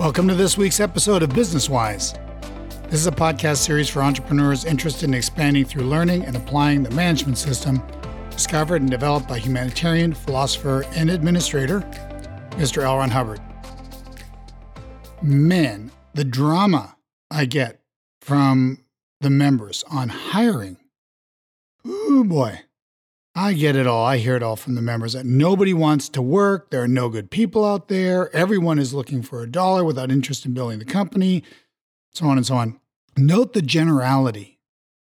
Welcome to this week's episode of Business Wise. This is a podcast series for entrepreneurs interested in expanding through learning and applying the management system discovered and developed by humanitarian, philosopher, and administrator, Mr. L. Ron Hubbard. Man, the drama I get from the members on hiring. Ooh, boy. I get it all. I hear it all from the members that nobody wants to work. There are no good people out there. Everyone is looking for a dollar without interest in building the company, so on and so on. Note the generality.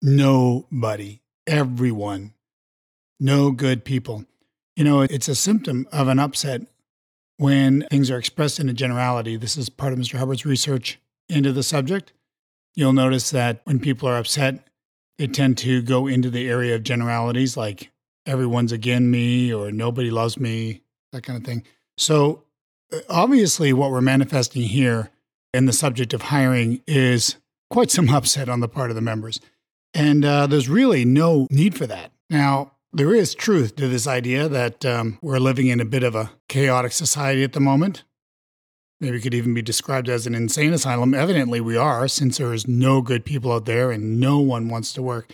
Nobody, everyone, no good people. You know, it's a symptom of an upset when things are expressed in a generality. This is part of Mr. Hubbard's research into the subject. You'll notice that when people are upset, they tend to go into the area of generalities like everyone's again me or nobody loves me, that kind of thing. So, uh, obviously, what we're manifesting here in the subject of hiring is quite some upset on the part of the members. And uh, there's really no need for that. Now, there is truth to this idea that um, we're living in a bit of a chaotic society at the moment. Maybe it could even be described as an insane asylum. Evidently, we are, since there is no good people out there and no one wants to work.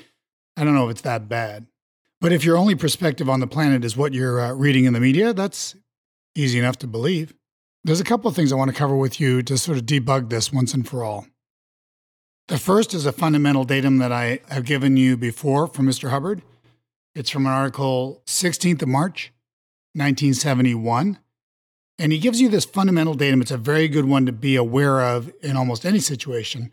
I don't know if it's that bad. But if your only perspective on the planet is what you're uh, reading in the media, that's easy enough to believe. There's a couple of things I want to cover with you to sort of debug this once and for all. The first is a fundamental datum that I have given you before from Mr. Hubbard. It's from an article 16th of March, 1971. And he gives you this fundamental datum. It's a very good one to be aware of in almost any situation.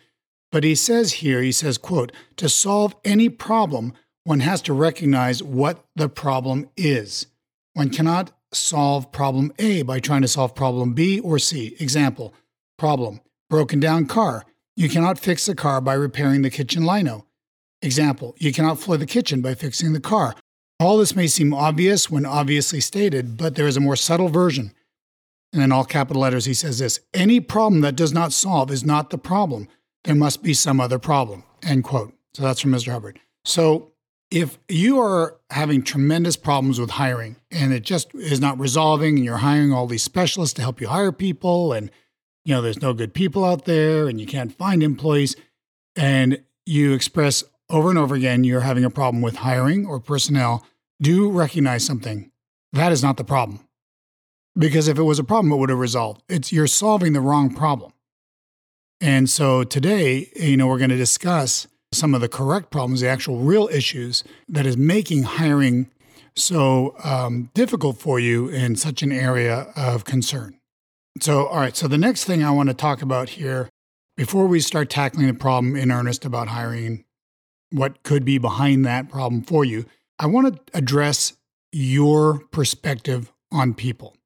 But he says here, he says, quote, to solve any problem, one has to recognize what the problem is. One cannot solve problem A by trying to solve problem B or C. Example Problem broken down car. You cannot fix the car by repairing the kitchen lino. Example You cannot floor the kitchen by fixing the car. All this may seem obvious when obviously stated, but there is a more subtle version. And in all capital letters, he says this Any problem that does not solve is not the problem. There must be some other problem. End quote. So that's from Mr. Hubbard. So if you are having tremendous problems with hiring and it just is not resolving and you're hiring all these specialists to help you hire people and you know there's no good people out there and you can't find employees and you express over and over again you're having a problem with hiring or personnel do recognize something. That is not the problem. Because if it was a problem it would have resolved. It's you're solving the wrong problem. And so today you know we're going to discuss some of the correct problems, the actual real issues that is making hiring so um, difficult for you in such an area of concern. So, all right, so the next thing I want to talk about here before we start tackling the problem in earnest about hiring, what could be behind that problem for you, I want to address your perspective on people.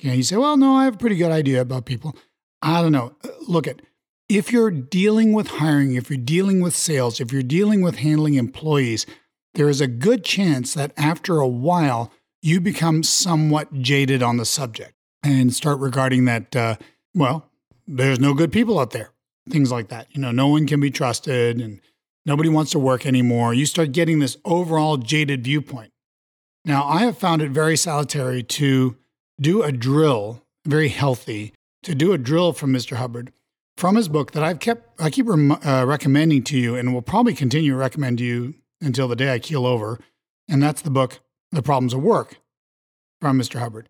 Okay, you say, well, no, I have a pretty good idea about people. I don't know. Look at if you're dealing with hiring, if you're dealing with sales, if you're dealing with handling employees, there is a good chance that after a while, you become somewhat jaded on the subject and start regarding that, uh, well, there's no good people out there, things like that. You know, no one can be trusted and nobody wants to work anymore. You start getting this overall jaded viewpoint. Now, I have found it very salutary to do a drill, very healthy, to do a drill from Mr. Hubbard from his book that I've kept I keep rem- uh, recommending to you and will probably continue to recommend to you until the day I keel over, and that's the book The Problems of Work from Mr. Hubbard.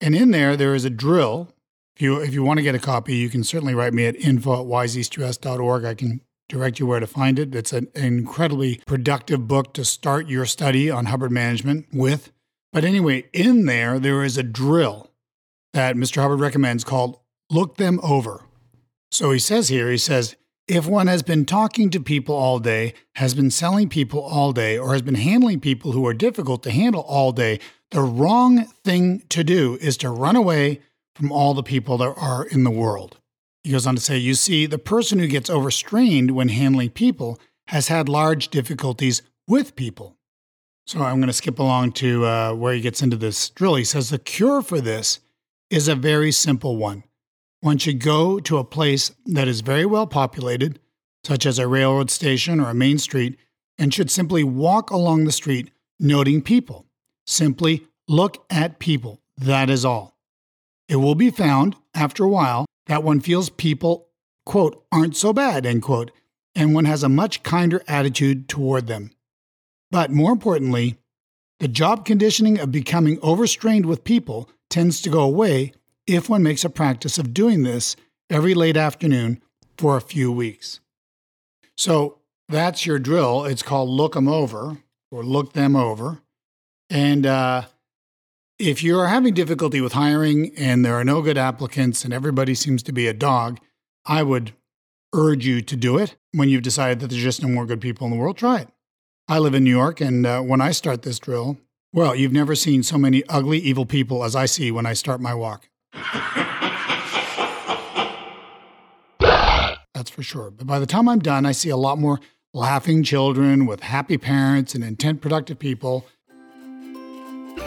And in there there is a drill. If you if you want to get a copy, you can certainly write me at info at wiseeastus.org. I can direct you where to find it. It's an incredibly productive book to start your study on Hubbard management with. But anyway, in there there is a drill that Mr. Hubbard recommends called Look Them Over. So he says here, he says, if one has been talking to people all day, has been selling people all day, or has been handling people who are difficult to handle all day, the wrong thing to do is to run away from all the people there are in the world. He goes on to say, You see, the person who gets overstrained when handling people has had large difficulties with people. So I'm going to skip along to uh, where he gets into this drill. He says, The cure for this is a very simple one one should go to a place that is very well populated, such as a railroad station or a main street, and should simply walk along the street noting people. Simply look at people. That is all. It will be found, after a while, that one feels people, quote, aren't so bad, end quote, and one has a much kinder attitude toward them. But more importantly, the job conditioning of becoming overstrained with people tends to go away if one makes a practice of doing this every late afternoon for a few weeks. So that's your drill. It's called look them over or look them over. And uh, if you're having difficulty with hiring and there are no good applicants and everybody seems to be a dog, I would urge you to do it when you've decided that there's just no more good people in the world. Try it. I live in New York, and uh, when I start this drill, well, you've never seen so many ugly, evil people as I see when I start my walk. That's for sure. But by the time I'm done, I see a lot more laughing children with happy parents and intent productive people.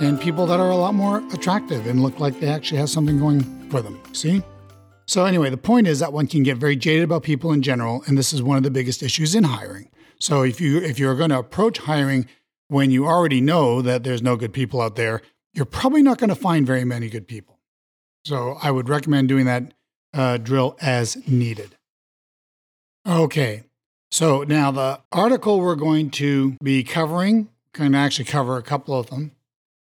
and people that are a lot more attractive and look like they actually have something going for them. See? So, anyway, the point is that one can get very jaded about people in general, and this is one of the biggest issues in hiring. So, if, you, if you're going to approach hiring when you already know that there's no good people out there, you're probably not going to find very many good people. So, I would recommend doing that uh, drill as needed. Okay, so now the article we're going to be covering, to actually cover a couple of them.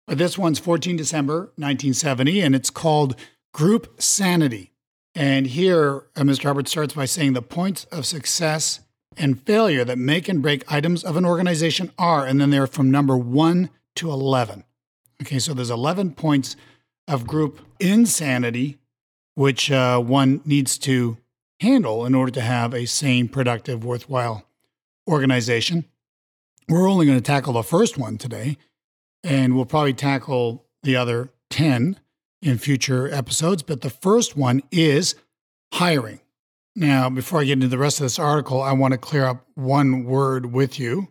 But this one's 14 December 1970, and it's called Group Sanity. And here, uh, Mr. Hubbard starts by saying the points of success and failure that make and break items of an organization are, and then they're from number one to 11. Okay, so there's 11 points of group insanity, which uh, one needs to handle in order to have a sane, productive, worthwhile organization. We're only going to tackle the first one today, and we'll probably tackle the other 10 in future episodes, but the first one is hiring. Now, before I get into the rest of this article, I want to clear up one word with you,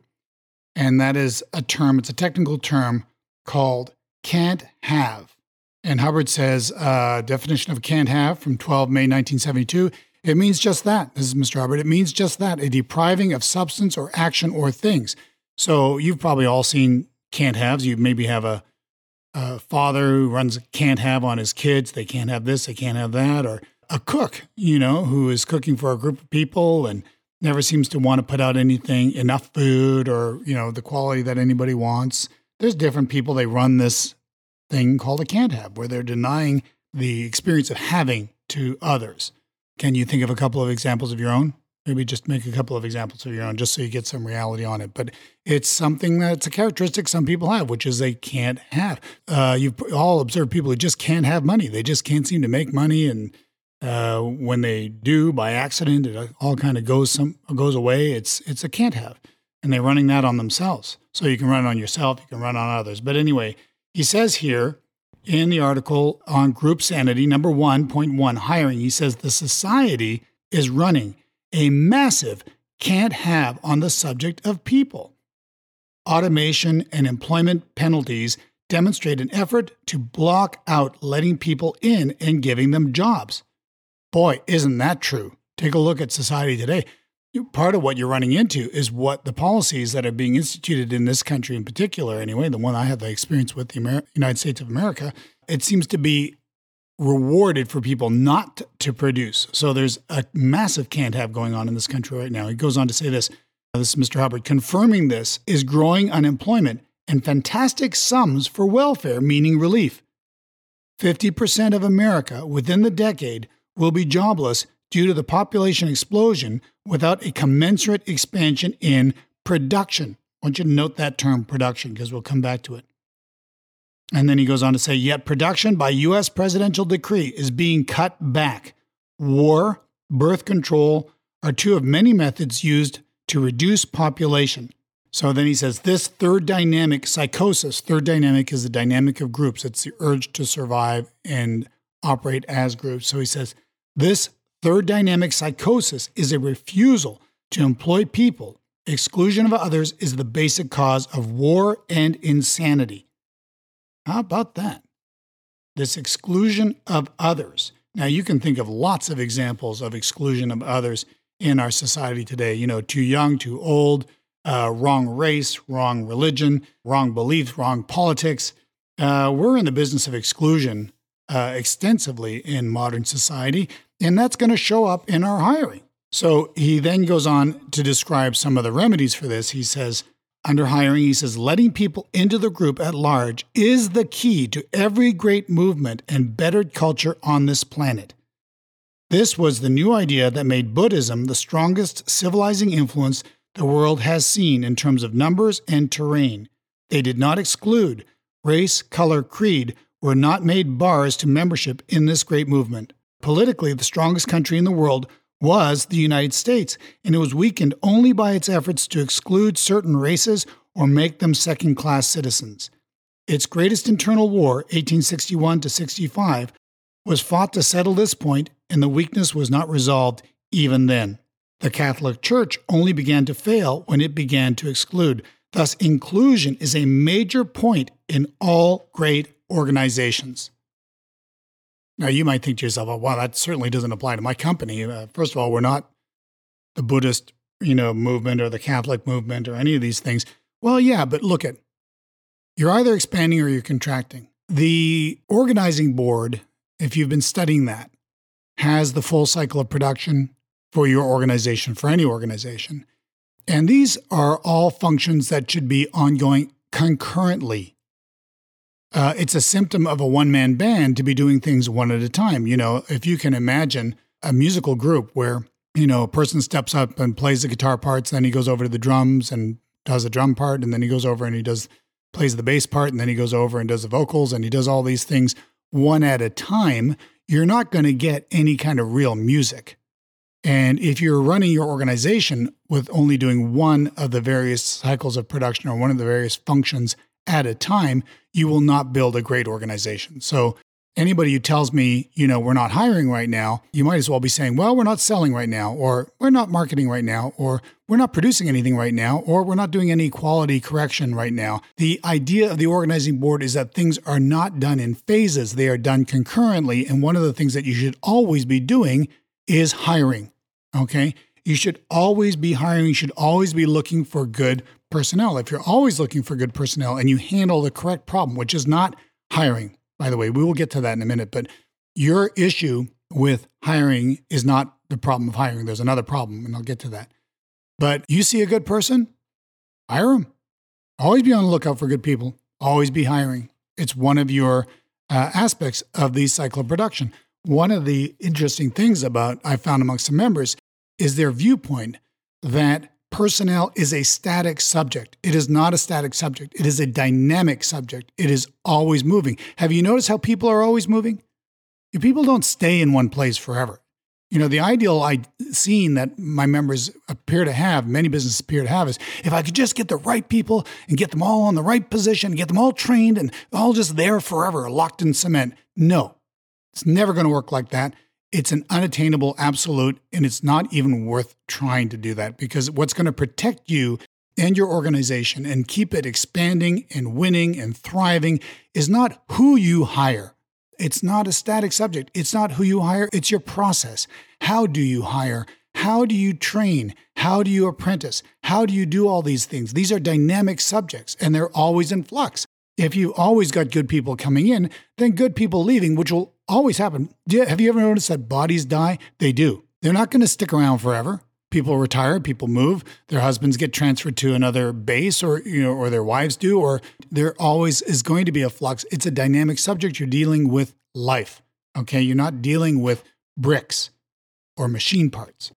and that is a term, it's a technical term called can't have. And Hubbard says, uh, definition of can't have from 12 May 1972. It means just that. This is Mr. Hubbard. It means just that a depriving of substance or action or things. So you've probably all seen can't haves. You maybe have a a father who runs can't have on his kids. They can't have this, they can't have that, or a cook, you know, who is cooking for a group of people and never seems to want to put out anything enough food or you know the quality that anybody wants. There's different people. They run this thing called a can't have, where they're denying the experience of having to others. Can you think of a couple of examples of your own? maybe just make a couple of examples of your own just so you get some reality on it but it's something that's a characteristic some people have which is they can't have uh, you've all observed people who just can't have money they just can't seem to make money and uh, when they do by accident it all kind of goes some goes away it's it's a can't have and they're running that on themselves so you can run it on yourself you can run on others but anyway he says here in the article on group sanity number 1.1 hiring he says the society is running a massive can't have on the subject of people. Automation and employment penalties demonstrate an effort to block out letting people in and giving them jobs. Boy, isn't that true? Take a look at society today. Part of what you're running into is what the policies that are being instituted in this country in particular, anyway, the one I had the experience with, the Amer- United States of America, it seems to be rewarded for people not to produce. So there's a massive can't have going on in this country right now. He goes on to say this. This is Mr. Hubbard. Confirming this is growing unemployment and fantastic sums for welfare, meaning relief. 50% of America within the decade will be jobless due to the population explosion without a commensurate expansion in production. I want you to note that term production because we'll come back to it. And then he goes on to say, yet production by U.S. presidential decree is being cut back. War, birth control are two of many methods used to reduce population. So then he says, this third dynamic psychosis, third dynamic is the dynamic of groups. It's the urge to survive and operate as groups. So he says, this third dynamic psychosis is a refusal to employ people. Exclusion of others is the basic cause of war and insanity. How about that? This exclusion of others. Now, you can think of lots of examples of exclusion of others in our society today. You know, too young, too old, uh, wrong race, wrong religion, wrong beliefs, wrong politics. Uh, we're in the business of exclusion uh, extensively in modern society, and that's going to show up in our hiring. So he then goes on to describe some of the remedies for this. He says, under hiring, he says, letting people into the group at large is the key to every great movement and bettered culture on this planet. This was the new idea that made Buddhism the strongest civilizing influence the world has seen in terms of numbers and terrain. They did not exclude race, color, creed, were not made bars to membership in this great movement. Politically, the strongest country in the world was the United States, and it was weakened only by its efforts to exclude certain races or make them second class citizens. Its greatest internal war, 1861 to 65, was fought to settle this point, and the weakness was not resolved even then. The Catholic Church only began to fail when it began to exclude. Thus, inclusion is a major point in all great organizations. Now, you might think to yourself, oh, wow, that certainly doesn't apply to my company. Uh, first of all, we're not the Buddhist you know, movement or the Catholic movement or any of these things. Well, yeah, but look at you're either expanding or you're contracting. The organizing board, if you've been studying that, has the full cycle of production for your organization, for any organization. And these are all functions that should be ongoing concurrently uh, it's a symptom of a one man band to be doing things one at a time. You know, if you can imagine a musical group where, you know, a person steps up and plays the guitar parts, then he goes over to the drums and does a drum part, and then he goes over and he does plays the bass part, and then he goes over and does the vocals, and he does all these things one at a time, you're not going to get any kind of real music. And if you're running your organization with only doing one of the various cycles of production or one of the various functions at a time, you will not build a great organization. So, anybody who tells me, you know, we're not hiring right now, you might as well be saying, well, we're not selling right now, or we're not marketing right now, or we're not producing anything right now, or we're not doing any quality correction right now. The idea of the organizing board is that things are not done in phases, they are done concurrently. And one of the things that you should always be doing is hiring. Okay. You should always be hiring, you should always be looking for good personnel. If you're always looking for good personnel and you handle the correct problem, which is not hiring, by the way, we will get to that in a minute, but your issue with hiring is not the problem of hiring. There's another problem, and I'll get to that. But you see a good person, hire them. Always be on the lookout for good people. Always be hiring. It's one of your uh, aspects of the cycle of production. One of the interesting things about I found amongst the members is their viewpoint that personnel is a static subject. It is not a static subject. It is a dynamic subject. It is always moving. Have you noticed how people are always moving? People don't stay in one place forever. You know, the ideal I scene that my members appear to have, many businesses appear to have, is if I could just get the right people and get them all in the right position, get them all trained and all just there forever, locked in cement. No, it's never going to work like that it's an unattainable absolute, and it's not even worth trying to do that because what's going to protect you and your organization and keep it expanding and winning and thriving is not who you hire. It's not a static subject. It's not who you hire, it's your process. How do you hire? How do you train? How do you apprentice? How do you do all these things? These are dynamic subjects and they're always in flux. If you've always got good people coming in, then good people leaving, which will always happen. Have you ever noticed that bodies die? They do. They're not going to stick around forever. People retire, people move, their husbands get transferred to another base or you know or their wives do or there always is going to be a flux. It's a dynamic subject you're dealing with life. Okay? You're not dealing with bricks or machine parts.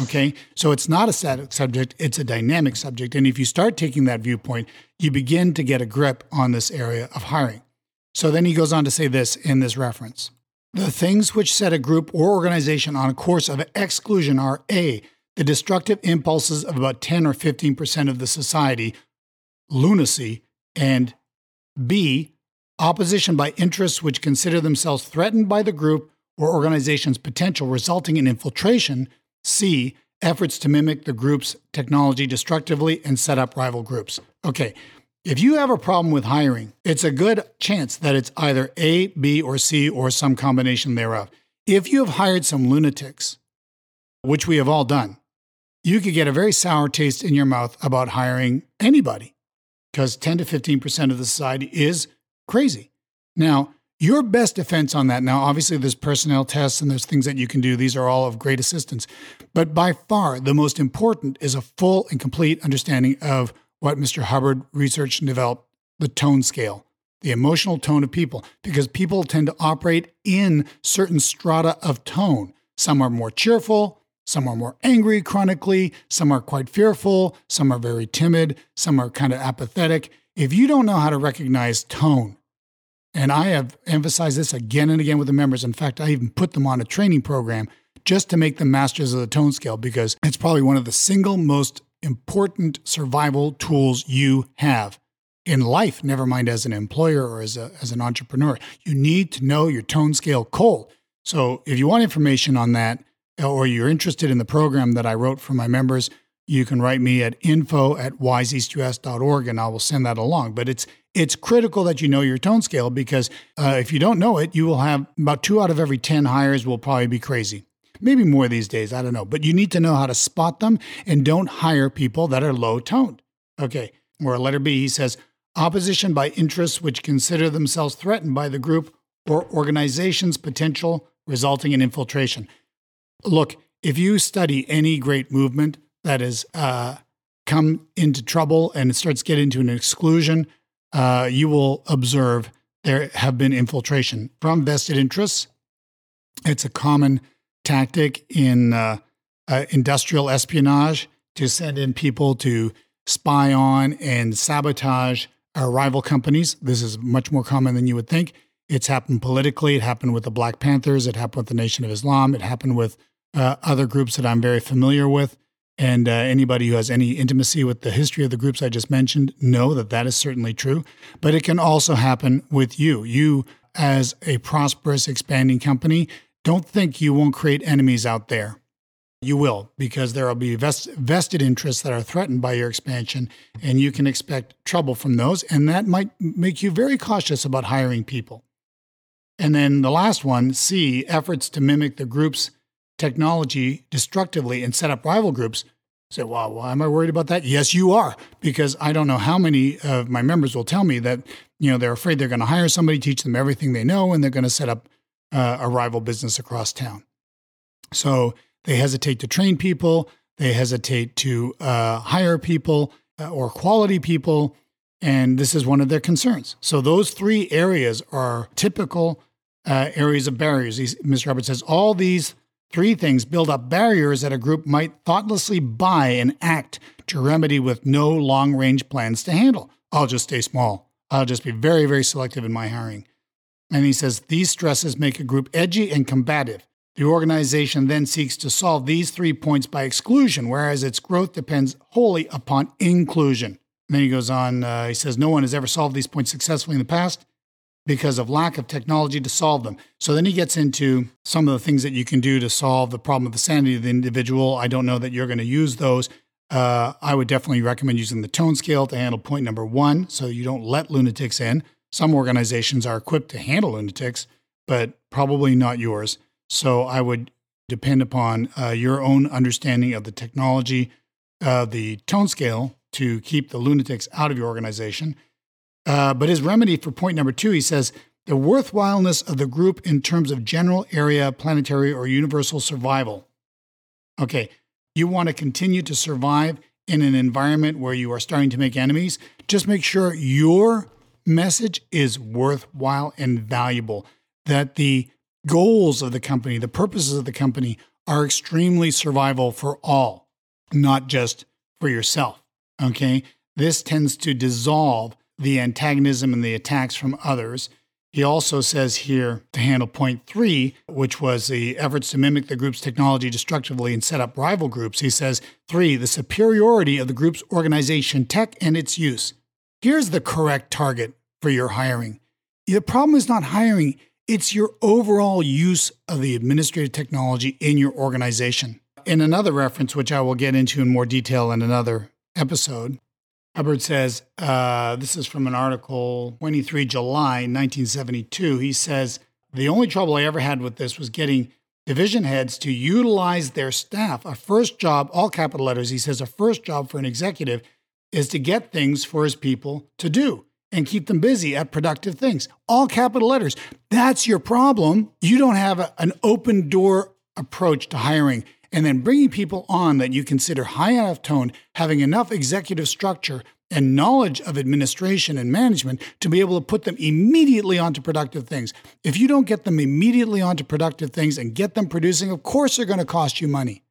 Okay. So it's not a static subject, it's a dynamic subject. And if you start taking that viewpoint, you begin to get a grip on this area of hiring. So then he goes on to say this in this reference The things which set a group or organization on a course of exclusion are A, the destructive impulses of about 10 or 15% of the society, lunacy, and B, opposition by interests which consider themselves threatened by the group or organization's potential, resulting in infiltration C. Efforts to mimic the group's technology destructively and set up rival groups. Okay, if you have a problem with hiring, it's a good chance that it's either A, B, or C, or some combination thereof. If you have hired some lunatics which we have all done, you could get a very sour taste in your mouth about hiring anybody because 10 to 15% of the society is crazy. Now, your best defense on that, now, obviously, there's personnel tests and there's things that you can do. These are all of great assistance. But by far, the most important is a full and complete understanding of what Mr. Hubbard researched and developed the tone scale, the emotional tone of people, because people tend to operate in certain strata of tone. Some are more cheerful, some are more angry chronically, some are quite fearful, some are very timid, some are kind of apathetic. If you don't know how to recognize tone, and I have emphasized this again and again with the members. In fact, I even put them on a training program just to make them masters of the tone scale because it's probably one of the single most important survival tools you have in life, never mind as an employer or as, a, as an entrepreneur. You need to know your tone scale cold. So if you want information on that, uh, or you're interested in the program that I wrote for my members, you can write me at info at wiseeastus.org and I will send that along. But it's it's critical that you know your tone scale because uh, if you don't know it, you will have about two out of every 10 hires will probably be crazy. Maybe more these days, I don't know. But you need to know how to spot them and don't hire people that are low toned. Okay, or letter B, he says opposition by interests which consider themselves threatened by the group or organization's potential resulting in infiltration. Look, if you study any great movement that has uh, come into trouble and it starts getting into an exclusion, uh, you will observe there have been infiltration from vested interests. It's a common tactic in uh, uh, industrial espionage to send in people to spy on and sabotage our rival companies. This is much more common than you would think. It's happened politically. It happened with the Black Panthers. It happened with the Nation of Islam. It happened with uh, other groups that I'm very familiar with. And uh, anybody who has any intimacy with the history of the groups I just mentioned know that that is certainly true. But it can also happen with you. You, as a prosperous, expanding company, don't think you won't create enemies out there. You will, because there will be vest- vested interests that are threatened by your expansion, and you can expect trouble from those. And that might make you very cautious about hiring people. And then the last one C, efforts to mimic the group's technology destructively and set up rival groups. Say, well, why am I worried about that? Yes, you are, because I don't know how many of my members will tell me that you know they're afraid they're going to hire somebody, teach them everything they know, and they're going to set up uh, a rival business across town. So they hesitate to train people, they hesitate to uh, hire people uh, or quality people, and this is one of their concerns. So those three areas are typical uh, areas of barriers. These, Mr. Roberts says all these Three things build up barriers that a group might thoughtlessly buy and act to remedy with no long range plans to handle. I'll just stay small. I'll just be very, very selective in my hiring. And he says these stresses make a group edgy and combative. The organization then seeks to solve these three points by exclusion, whereas its growth depends wholly upon inclusion. And then he goes on, uh, he says, No one has ever solved these points successfully in the past because of lack of technology to solve them. So then he gets into some of the things that you can do to solve the problem of the sanity of the individual. I don't know that you're going to use those. Uh, I would definitely recommend using the tone scale to handle point number one so you don't let lunatics in. Some organizations are equipped to handle lunatics, but probably not yours. So I would depend upon uh, your own understanding of the technology, uh, the tone scale to keep the lunatics out of your organization uh, but his remedy for point number two, he says, the worthwhileness of the group in terms of general area, planetary, or universal survival. Okay, you want to continue to survive in an environment where you are starting to make enemies. Just make sure your message is worthwhile and valuable, that the goals of the company, the purposes of the company are extremely survival for all, not just for yourself. Okay, this tends to dissolve the antagonism and the attacks from others. He also says here to handle point three, which was the efforts to mimic the group's technology destructively and set up rival groups. He says, three, the superiority of the group's organization, tech, and its use. Here's the correct target for your hiring. The problem is not hiring, it's your overall use of the administrative technology in your organization. In another reference, which I will get into in more detail in another episode, Hubbard says, uh, this is from an article 23 July 1972. He says, The only trouble I ever had with this was getting division heads to utilize their staff. A first job, all capital letters, he says a first job for an executive is to get things for his people to do and keep them busy at productive things. All capital letters. That's your problem. You don't have a, an open door approach to hiring and then bringing people on that you consider high enough tone, having enough executive structure and knowledge of administration and management to be able to put them immediately onto productive things. If you don't get them immediately onto productive things and get them producing, of course they're going to cost you money.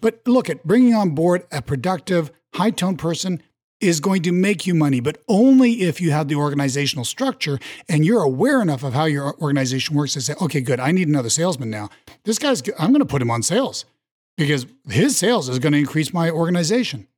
But look at bringing on board a productive, high tone person is going to make you money, but only if you have the organizational structure and you're aware enough of how your organization works to say, okay, good, I need another salesman now. This guy's, I'm going to put him on sales because his sales is going to increase my organization.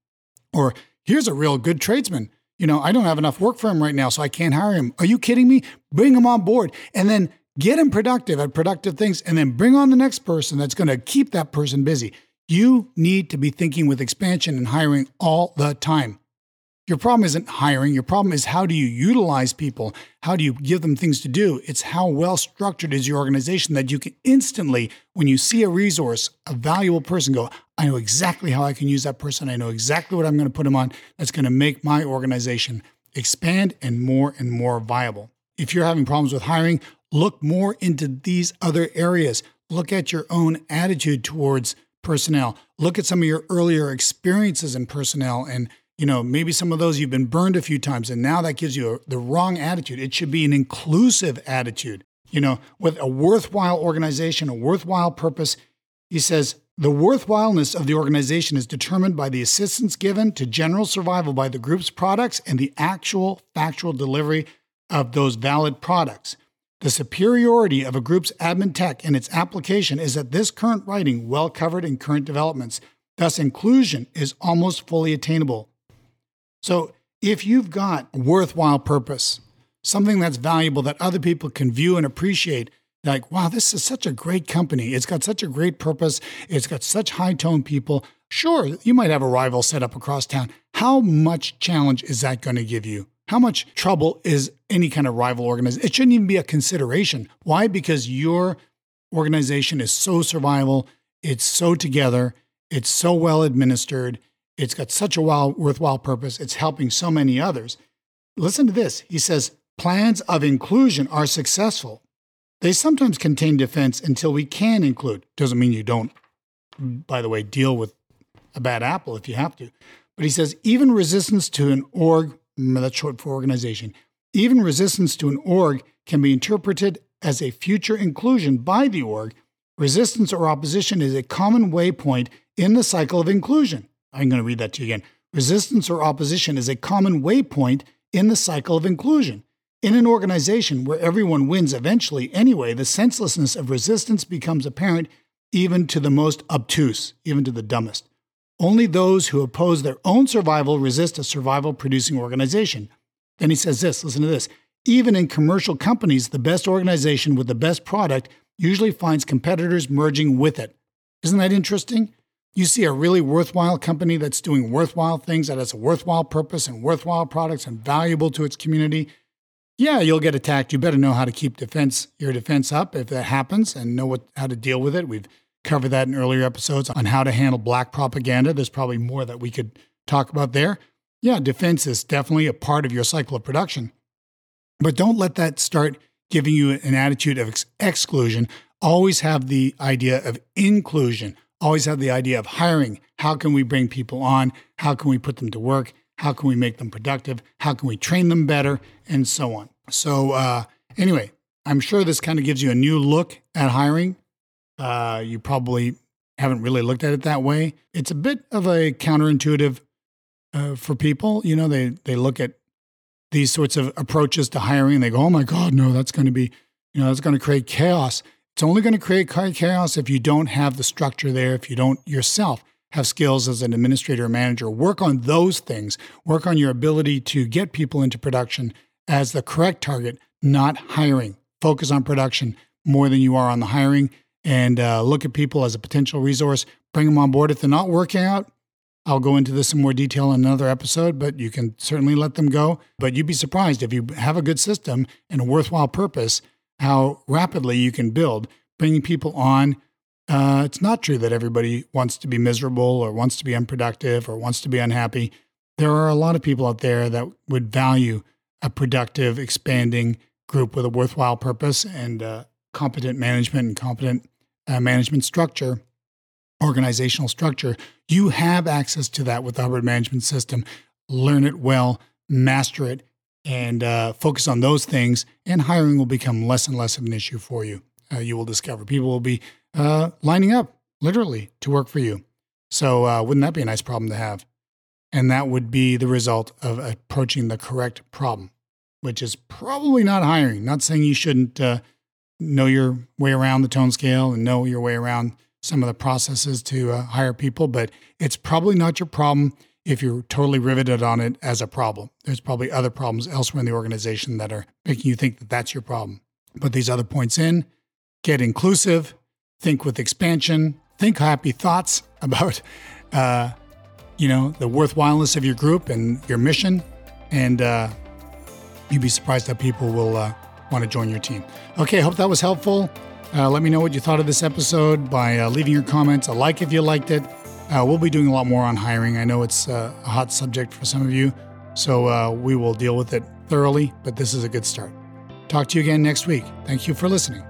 Or here's a real good tradesman. You know, I don't have enough work for him right now, so I can't hire him. Are you kidding me? Bring him on board and then get him productive at productive things and then bring on the next person that's going to keep that person busy. You need to be thinking with expansion and hiring all the time. Your problem isn't hiring. Your problem is how do you utilize people? How do you give them things to do? It's how well structured is your organization that you can instantly, when you see a resource, a valuable person, go, I know exactly how I can use that person. I know exactly what I'm going to put them on that's going to make my organization expand and more and more viable. If you're having problems with hiring, look more into these other areas. Look at your own attitude towards personnel. Look at some of your earlier experiences in personnel and you know, maybe some of those you've been burned a few times and now that gives you a, the wrong attitude. It should be an inclusive attitude, you know, with a worthwhile organization, a worthwhile purpose. He says, the worthwhileness of the organization is determined by the assistance given to general survival by the group's products and the actual factual delivery of those valid products. The superiority of a group's admin tech and its application is at this current writing well covered in current developments. Thus, inclusion is almost fully attainable. So if you've got a worthwhile purpose, something that's valuable that other people can view and appreciate, like, wow, this is such a great company. It's got such a great purpose. It's got such high tone people. Sure, you might have a rival set up across town. How much challenge is that going to give you? How much trouble is any kind of rival organization? It shouldn't even be a consideration. Why? Because your organization is so survival, it's so together, it's so well administered, it's got such a wild, worthwhile purpose. It's helping so many others. Listen to this. He says, plans of inclusion are successful. They sometimes contain defense until we can include. Doesn't mean you don't, by the way, deal with a bad apple if you have to. But he says, even resistance to an org, mm, that's short for organization, even resistance to an org can be interpreted as a future inclusion by the org. Resistance or opposition is a common waypoint in the cycle of inclusion. I'm going to read that to you again. Resistance or opposition is a common waypoint in the cycle of inclusion. In an organization where everyone wins eventually anyway, the senselessness of resistance becomes apparent even to the most obtuse, even to the dumbest. Only those who oppose their own survival resist a survival producing organization. Then he says this listen to this. Even in commercial companies, the best organization with the best product usually finds competitors merging with it. Isn't that interesting? You see a really worthwhile company that's doing worthwhile things, that has a worthwhile purpose and worthwhile products and valuable to its community, yeah, you'll get attacked. You better know how to keep defense your defense up if that happens and know what how to deal with it. We've covered that in earlier episodes on how to handle black propaganda. There's probably more that we could talk about there. Yeah, defense is definitely a part of your cycle of production. But don't let that start giving you an attitude of ex- exclusion. Always have the idea of inclusion always had the idea of hiring. How can we bring people on? How can we put them to work? How can we make them productive? How can we train them better? And so on. So, uh, anyway, I'm sure this kind of gives you a new look at hiring. Uh, you probably haven't really looked at it that way. It's a bit of a counterintuitive uh, for people. You know, they they look at these sorts of approaches to hiring and they go, "Oh my God, no, that's going to be, you know, that's going to create chaos." It's only going to create chaos if you don't have the structure there, if you don't yourself have skills as an administrator or manager. Work on those things. Work on your ability to get people into production as the correct target, not hiring. Focus on production more than you are on the hiring and uh, look at people as a potential resource. Bring them on board. If they're not working out, I'll go into this in more detail in another episode, but you can certainly let them go. But you'd be surprised if you have a good system and a worthwhile purpose how rapidly you can build bringing people on. Uh, it's not true that everybody wants to be miserable or wants to be unproductive or wants to be unhappy. There are a lot of people out there that would value a productive, expanding group with a worthwhile purpose and uh, competent management and competent uh, management structure, organizational structure. You have access to that with the Hubbard Management System. Learn it well, master it, and uh, focus on those things, and hiring will become less and less of an issue for you. Uh, you will discover people will be uh, lining up literally to work for you. So, uh, wouldn't that be a nice problem to have? And that would be the result of approaching the correct problem, which is probably not hiring. Not saying you shouldn't uh, know your way around the tone scale and know your way around some of the processes to uh, hire people, but it's probably not your problem if you're totally riveted on it as a problem. There's probably other problems elsewhere in the organization that are making you think that that's your problem. Put these other points in, get inclusive, think with expansion, think happy thoughts about, uh, you know, the worthwhileness of your group and your mission, and uh, you'd be surprised how people will uh, want to join your team. Okay, hope that was helpful. Uh, let me know what you thought of this episode by uh, leaving your comments, a like if you liked it. Uh, we'll be doing a lot more on hiring. I know it's uh, a hot subject for some of you, so uh, we will deal with it thoroughly, but this is a good start. Talk to you again next week. Thank you for listening.